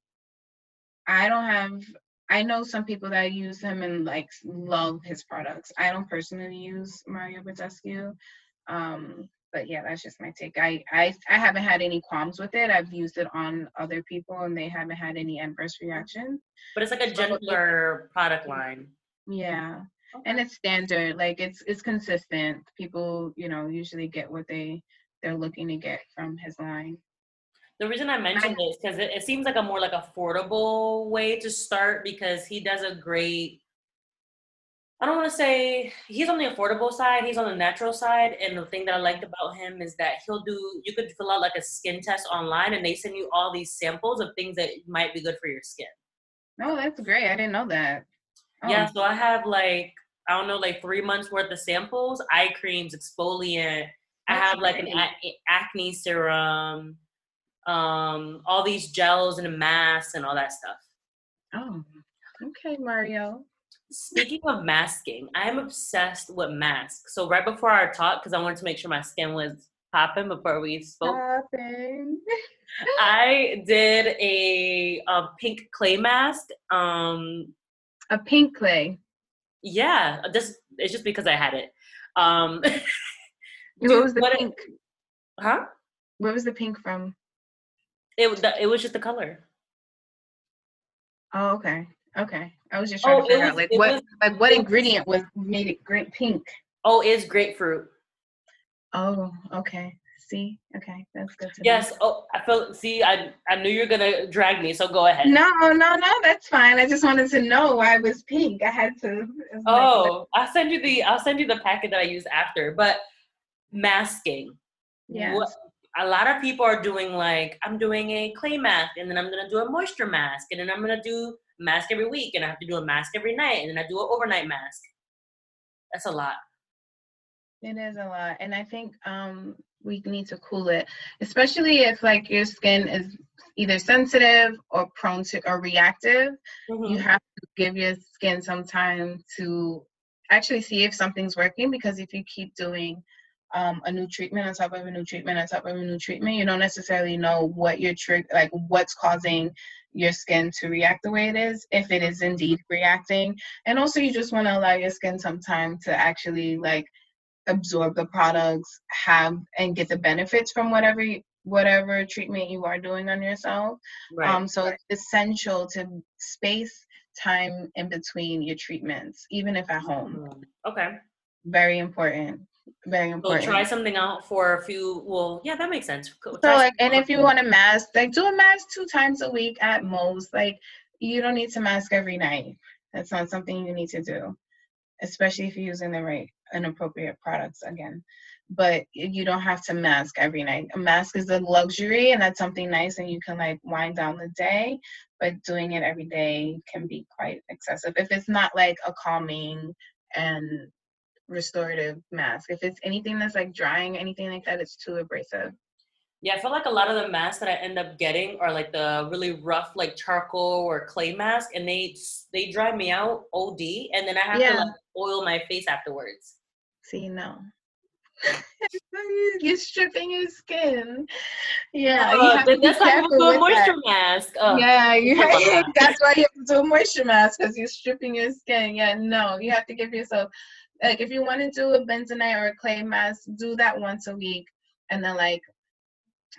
I don't have. I know some people that use him and like love his products. I don't personally use Mario Badescu. Um, but yeah, that's just my take. I, I I haven't had any qualms with it. I've used it on other people and they haven't had any adverse reactions. But it's like a gentler product line. Yeah. Okay. And it's standard. Like it's it's consistent. People, you know, usually get what they they're looking to get from his line. The reason I mentioned I, this because it, it seems like a more like affordable way to start because he does a great I don't want to say he's on the affordable side. He's on the natural side, and the thing that I liked about him is that he'll do. You could fill out like a skin test online, and they send you all these samples of things that might be good for your skin. Oh, that's great! I didn't know that. Oh. Yeah, so I have like I don't know, like three months worth of samples, eye creams, exfoliant. I have like an acne serum, um, all these gels and a mask and all that stuff. Oh, okay, Mario. Speaking of masking, I'm obsessed with masks. So right before our talk, because I wanted to make sure my skin was popping before we spoke. Popping. I did a, a pink clay mask. Um, a pink clay. Yeah, just it's just because I had it. Um, what was the what pink? It, huh? Where was the pink from? It it was just the color. Oh, okay. Okay. I was just trying oh, to figure was, out like what was, like what ingredient was made it great pink. Oh, it's grapefruit. Oh, okay. See, okay, that's good. yes. Know. Oh, I felt. See, I I knew you were gonna drag me, so go ahead. No, no, no, that's fine. I just wanted to know why it was pink. I had to. Oh, like, I'll send you the I'll send you the packet that I use after. But masking. Yeah. What, a lot of people are doing like I'm doing a clay mask, and then I'm gonna do a moisture mask, and then I'm gonna do mask every week, and I have to do a mask every night, and then I do an overnight mask. That's a lot. It is a lot, and I think um we need to cool it, especially if like your skin is either sensitive or prone to or reactive. Mm-hmm. You have to give your skin some time to actually see if something's working because if you keep doing um, a new treatment on top of a new treatment on top of a new treatment, you don't necessarily know what your trick like what's causing your skin to react the way it is if it is indeed reacting and also you just want to allow your skin some time to actually like absorb the products, have and get the benefits from whatever whatever treatment you are doing on yourself. Right. Um, so it's essential to space time in between your treatments, even if at home. Mm, okay. Very important. Very important. So try something out for a few. Well, yeah, that makes sense. so like, and if you want to mask, like do a mask two times a week at most. Like you don't need to mask every night. That's not something you need to do, especially if you're using the right inappropriate products again but you don't have to mask every night a mask is a luxury and that's something nice and you can like wind down the day but doing it every day can be quite excessive if it's not like a calming and restorative mask if it's anything that's like drying anything like that it's too abrasive yeah, I feel like a lot of the masks that I end up getting are like the really rough, like charcoal or clay mask, and they they dry me out OD, and then I have yeah. to like oil my face afterwards. See, no. You're stripping your skin. Yeah, uh, you have to with a moisture that. mask. Oh. Yeah, you have, that's why you have to do a moisture mask because you're stripping your skin. Yeah, no, you have to give yourself like if you want to do a bentonite or a clay mask, do that once a week, and then like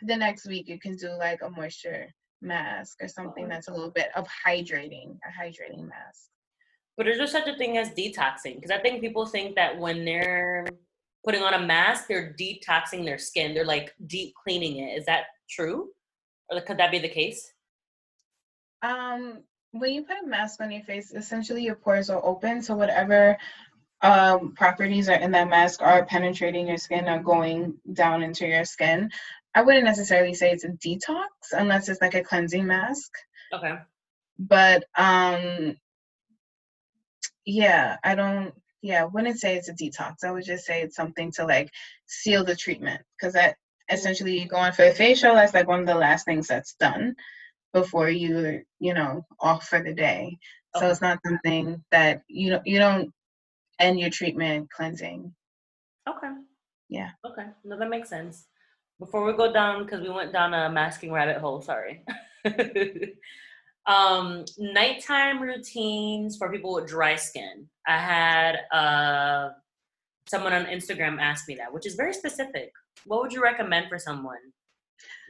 the next week you can do like a moisture mask or something that's a little bit of hydrating, a hydrating mask. But is there such a thing as detoxing? Because I think people think that when they're putting on a mask, they're detoxing their skin. They're like deep cleaning it. Is that true? Or could that be the case? Um, when you put a mask on your face, essentially your pores are open. So whatever um, properties are in that mask are penetrating your skin are going down into your skin. I wouldn't necessarily say it's a detox unless it's like a cleansing mask. Okay. But um yeah, I don't yeah, I wouldn't say it's a detox. I would just say it's something to like seal the treatment because that essentially you go on for a facial, that's like one of the last things that's done before you you know off for the day. Okay. So it's not something that you know you don't end your treatment cleansing. Okay. Yeah. Okay. No, that makes sense before we go down because we went down a masking rabbit hole sorry um nighttime routines for people with dry skin i had uh someone on instagram ask me that which is very specific what would you recommend for someone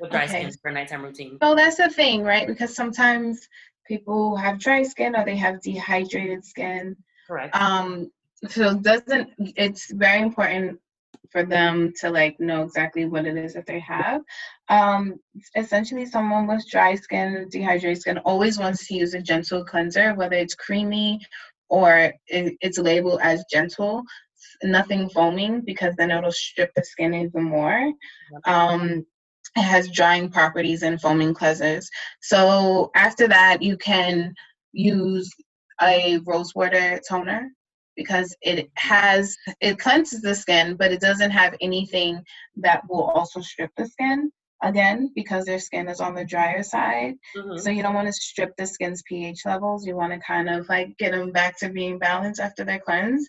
with dry okay. skin for nighttime routine well that's the thing right because sometimes people have dry skin or they have dehydrated skin correct um so doesn't it's very important for them to like know exactly what it is that they have. Um, essentially, someone with dry skin, dehydrated skin, always wants to use a gentle cleanser, whether it's creamy or it, it's labeled as gentle, nothing foaming, because then it'll strip the skin even more. Um, it has drying properties and foaming cleansers. So after that, you can use a rose water toner because it has it cleanses the skin, but it doesn't have anything that will also strip the skin again because their skin is on the drier side. Mm-hmm. So you don't want to strip the skin's pH levels. You want to kind of like get them back to being balanced after their cleanse.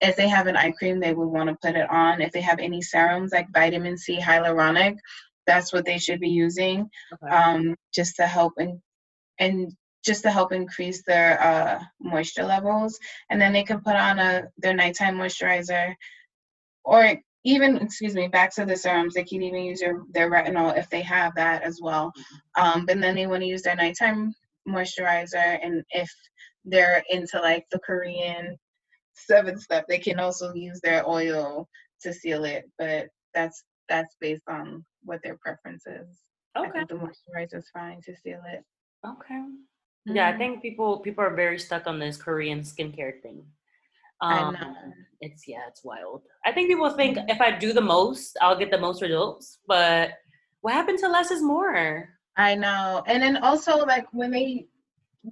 If they have an eye cream, they would want to put it on. If they have any serums like vitamin C hyaluronic, that's what they should be using okay. um, just to help and and just to help increase their uh, moisture levels. And then they can put on a their nighttime moisturizer. Or even excuse me back to the serums they can even use their, their retinol if they have that as well. Um, but then they want to use their nighttime moisturizer and if they're into like the korean seven step they can also use their oil to seal it. But that's that's based on what their preference is. Okay. the moisturizer is fine to seal it. Okay. Yeah i mm-hmm. think people people are very stuck on this korean skincare thing um, it's yeah, it's wild. I think people think mm-hmm. if I do the most, I'll get the most results. But what happened to less is more. I know, and then also like when they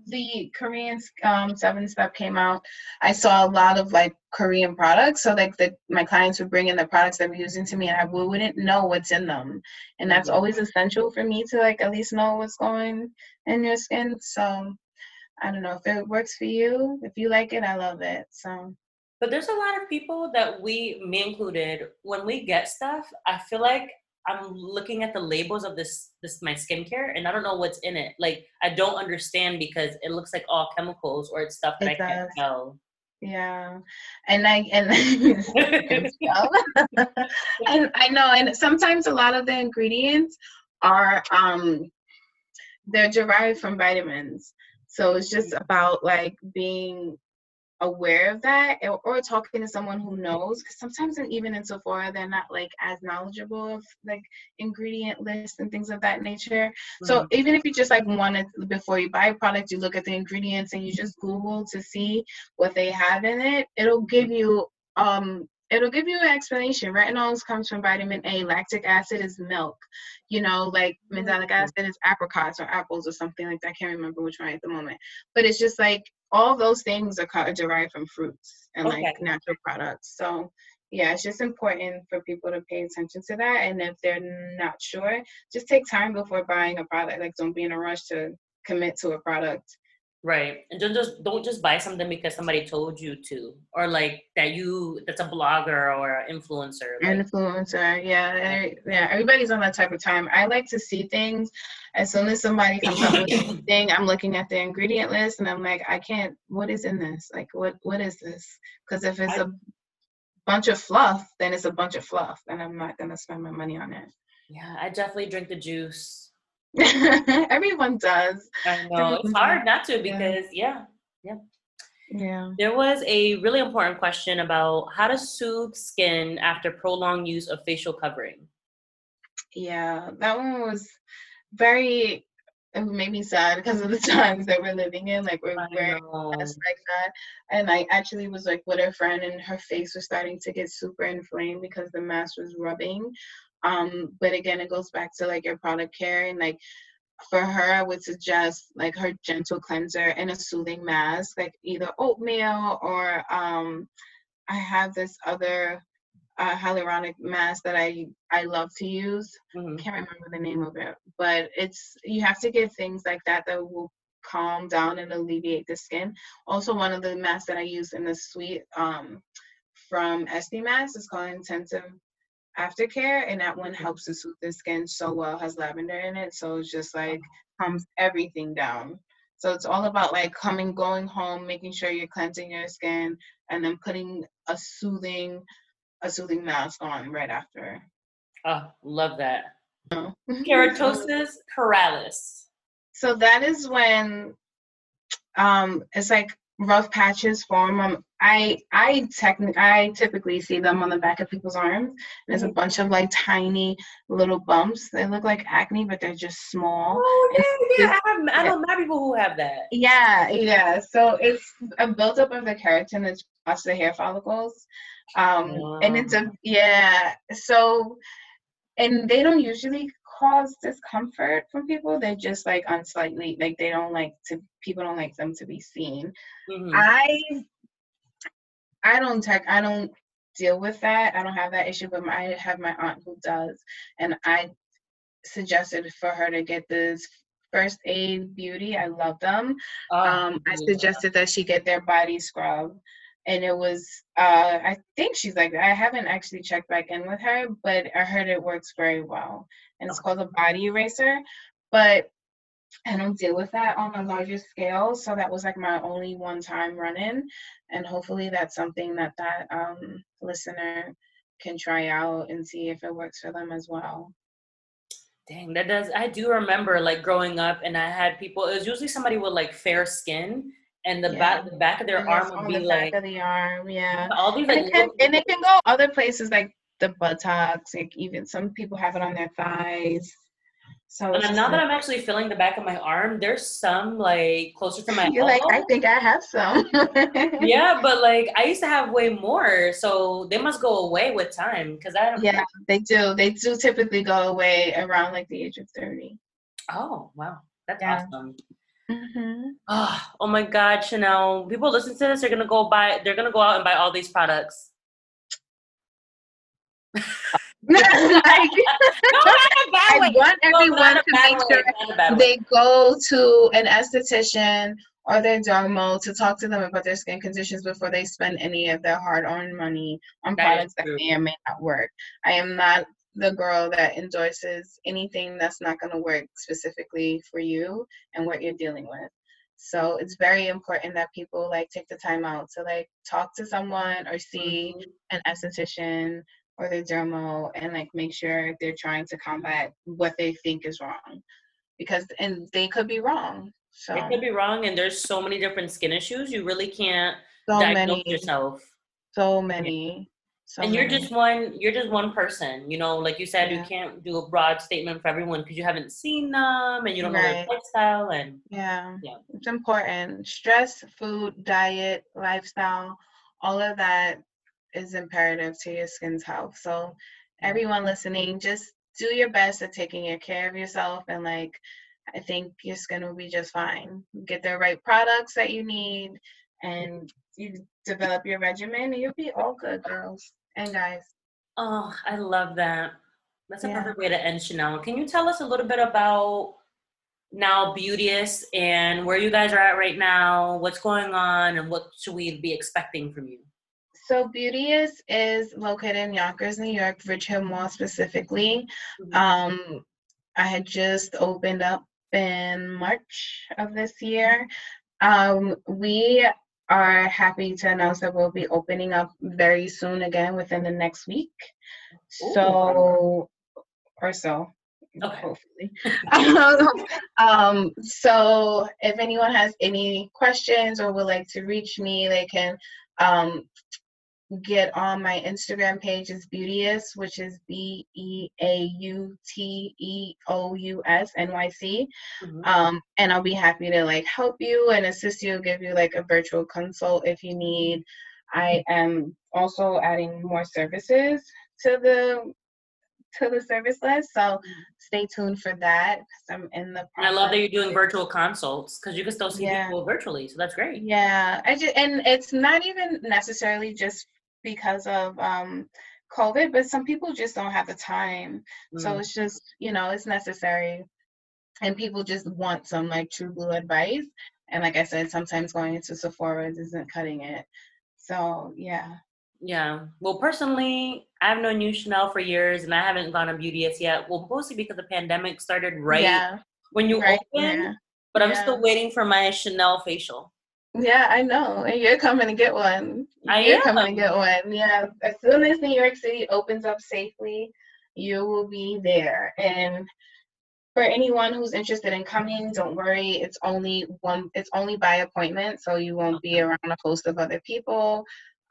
the Korean um, seven step came out, I saw a lot of like Korean products. So like the my clients would bring in the products they were using to me, and I wouldn't know what's in them, and that's mm-hmm. always essential for me to like at least know what's going in your skin. So I don't know if it works for you. If you like it, I love it. So. But there's a lot of people that we, me included, when we get stuff, I feel like I'm looking at the labels of this this my skincare and I don't know what's in it. Like I don't understand because it looks like all chemicals or it's stuff that it I does. can't tell. Yeah, and I and and I know, and sometimes a lot of the ingredients are um they're derived from vitamins. So it's just about like being aware of that or, or talking to someone who knows because sometimes and even in Sephora they're not like as knowledgeable of like ingredient lists and things of that nature mm-hmm. so even if you just like want wanted before you buy a product you look at the ingredients and you just google to see what they have in it it'll give you um it'll give you an explanation. Retinols comes from vitamin A. Lactic acid is milk. You know, like mandelic mm-hmm. acid is apricots or apples or something like that. I can't remember which one at the moment. But it's just like all those things are derived from fruits and okay. like natural products. So yeah, it's just important for people to pay attention to that. And if they're not sure, just take time before buying a product. Like don't be in a rush to commit to a product Right. And don't just don't just buy something because somebody told you to. Or like that you that's a blogger or an influencer. Like. Influencer, yeah. Yeah. Everybody's on that type of time. I like to see things as soon as somebody comes up with anything, I'm looking at the ingredient list and I'm like, I can't what is in this? Like what what is this? Because if it's I, a bunch of fluff, then it's a bunch of fluff and I'm not gonna spend my money on it. Yeah, I definitely drink the juice Everyone does. I know. Everyone it's hard not to because yeah. yeah. Yeah. There was a really important question about how to soothe skin after prolonged use of facial covering. Yeah, that one was very it made me sad because of the times that we're living in. Like we're wearing masks like that. And I actually was like with a friend and her face was starting to get super inflamed because the mask was rubbing um, but again, it goes back to like your product care and like for her, I would suggest like her gentle cleanser and a soothing mask, like either oatmeal or um, I have this other uh, hyaluronic mask that I I love to use. Mm-hmm. Can't remember the name of it, but it's you have to get things like that that will calm down and alleviate the skin. Also, one of the masks that I use in the suite um, from SD Mask is called Intensive aftercare and that one helps to soothe the skin so well has lavender in it so it's just like calms everything down. So it's all about like coming going home making sure you're cleansing your skin and then putting a soothing a soothing mask on right after. Oh love that. Oh. keratosis pilaris so that is when um it's like rough patches form. Um, I I technically I typically see them on the back of people's arms. There's a mm-hmm. bunch of like tiny little bumps. They look like acne, but they're just small. Oh yeah, yeah. I, have, I know people who have that. Yeah, yeah. So it's a buildup of the keratin that's across the hair follicles, um, wow. and it's a yeah. So and they don't usually cause discomfort from people. They're just like unslightly like they don't like to people don't like them to be seen. Mm-hmm. I I don't tech. I don't deal with that. I don't have that issue, but I have my aunt who does, and I suggested for her to get this first aid beauty. I love them. Oh, um, I suggested that she get their body scrub. And it was, uh, I think she's like, I haven't actually checked back in with her, but I heard it works very well. And it's called a body eraser. But I don't deal with that on a larger scale. So that was like my only one time run in. And hopefully that's something that that um, listener can try out and see if it works for them as well. Dang, that does. I do remember like growing up, and I had people. It was usually somebody with like fair skin, and the yeah. back the back of their and arm would be the like back of the arm, yeah. All these like, and it, can, and it can go other places like the buttocks. Like even some people have it on their thighs. So and now that I'm actually feeling the back of my arm, there's some like closer to my. You're elbow. like, I think I have some. yeah, but like I used to have way more, so they must go away with time because I. Don't. Yeah, they do. They do typically go away around like the age of thirty. Oh wow, that's yeah. awesome. Mm-hmm. Oh, oh my God, Chanel! People listen to this. They're gonna go buy. They're gonna go out and buy all these products. like, I want everyone to make sure they go to an esthetician or their dermo to talk to them about their skin conditions before they spend any of their hard-earned money on that products that may or may not work. I am not the girl that endorses anything that's not going to work specifically for you and what you're dealing with. So it's very important that people like take the time out to like talk to someone or see mm-hmm. an esthetician or their dermo and like make sure they're trying to combat what they think is wrong because and they could be wrong so they could be wrong and there's so many different skin issues you really can't so diagnose many, yourself. So many so and you're just one you're just one person you know like you said yeah. you can't do a broad statement for everyone because you haven't seen them and you don't right. know their lifestyle and yeah yeah it's important stress food diet lifestyle all of that is imperative to your skin's health. So everyone listening, just do your best at taking care of yourself and like I think your skin will be just fine. Get the right products that you need and you develop your regimen and you'll be all good, girls and guys. Oh, I love that. That's a yeah. perfect way to end Chanel. Can you tell us a little bit about now Beauteous and where you guys are at right now, what's going on, and what should we be expecting from you? So Beauteous is located in Yonkers, New York, Ridge Hill Mall specifically. Mm-hmm. Um, I had just opened up in March of this year. Um, we are happy to announce that we'll be opening up very soon again within the next week. Ooh. So, or so. Okay. Hopefully. um, so if anyone has any questions or would like to reach me, they can um, get on my Instagram page is Beauteous, which is B E A U T E O U S N Y C. Mm-hmm. Um, and I'll be happy to like help you and assist you, give you like a virtual consult if you need. I am also adding more services to the to the service list. So stay tuned for that because I'm in the. I love that you're doing virtual consults because you can still see yeah. people virtually. So that's great. Yeah, I just and it's not even necessarily just because of um, COVID, but some people just don't have the time. Mm. So it's just, you know, it's necessary. And people just want some like true blue advice. And like I said, sometimes going into Sephora isn't cutting it. So yeah. Yeah. Well, personally, I've known you, Chanel, for years, and I haven't gone on Beauteous yet. Well, mostly because the pandemic started right yeah. when you right, opened. Yeah. But I'm still waiting for my Chanel facial. Yeah, I know. And you're coming to get one. I you're am. coming to get one. Yeah. As soon as New York City opens up safely, you will be there. And for anyone who's interested in coming, don't worry. It's only one it's only by appointment, so you won't be around a host of other people.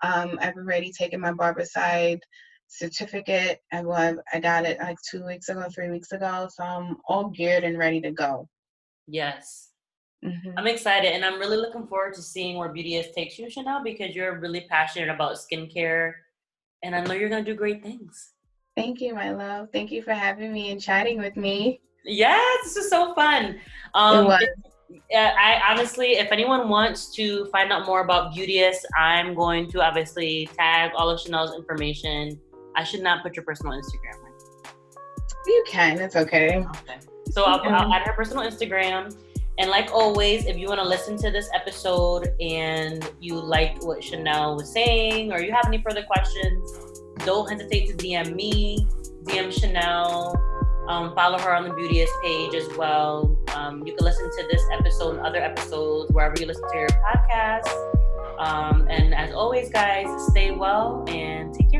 Um, I've already taken my Barbicide certificate. I well, I got it like two weeks ago, three weeks ago. So I'm all geared and ready to go. Yes. Mm-hmm. I'm excited and I'm really looking forward to seeing where Beauteous takes you, Chanel, because you're really passionate about skincare and I know you're going to do great things. Thank you, my love. Thank you for having me and chatting with me. Yes, this is so fun. Um, it was. I honestly, if anyone wants to find out more about Beauteous, I'm going to obviously tag all of Chanel's information. I should not put your personal Instagram. Right? You can. It's okay. Okay. So I'll, I'll add her personal Instagram. And like always, if you want to listen to this episode and you liked what Chanel was saying, or you have any further questions, don't hesitate to DM me, DM Chanel, um, follow her on the Beauteous page as well. Um, you can listen to this episode and other episodes wherever you listen to your podcast. Um, and as always, guys, stay well and take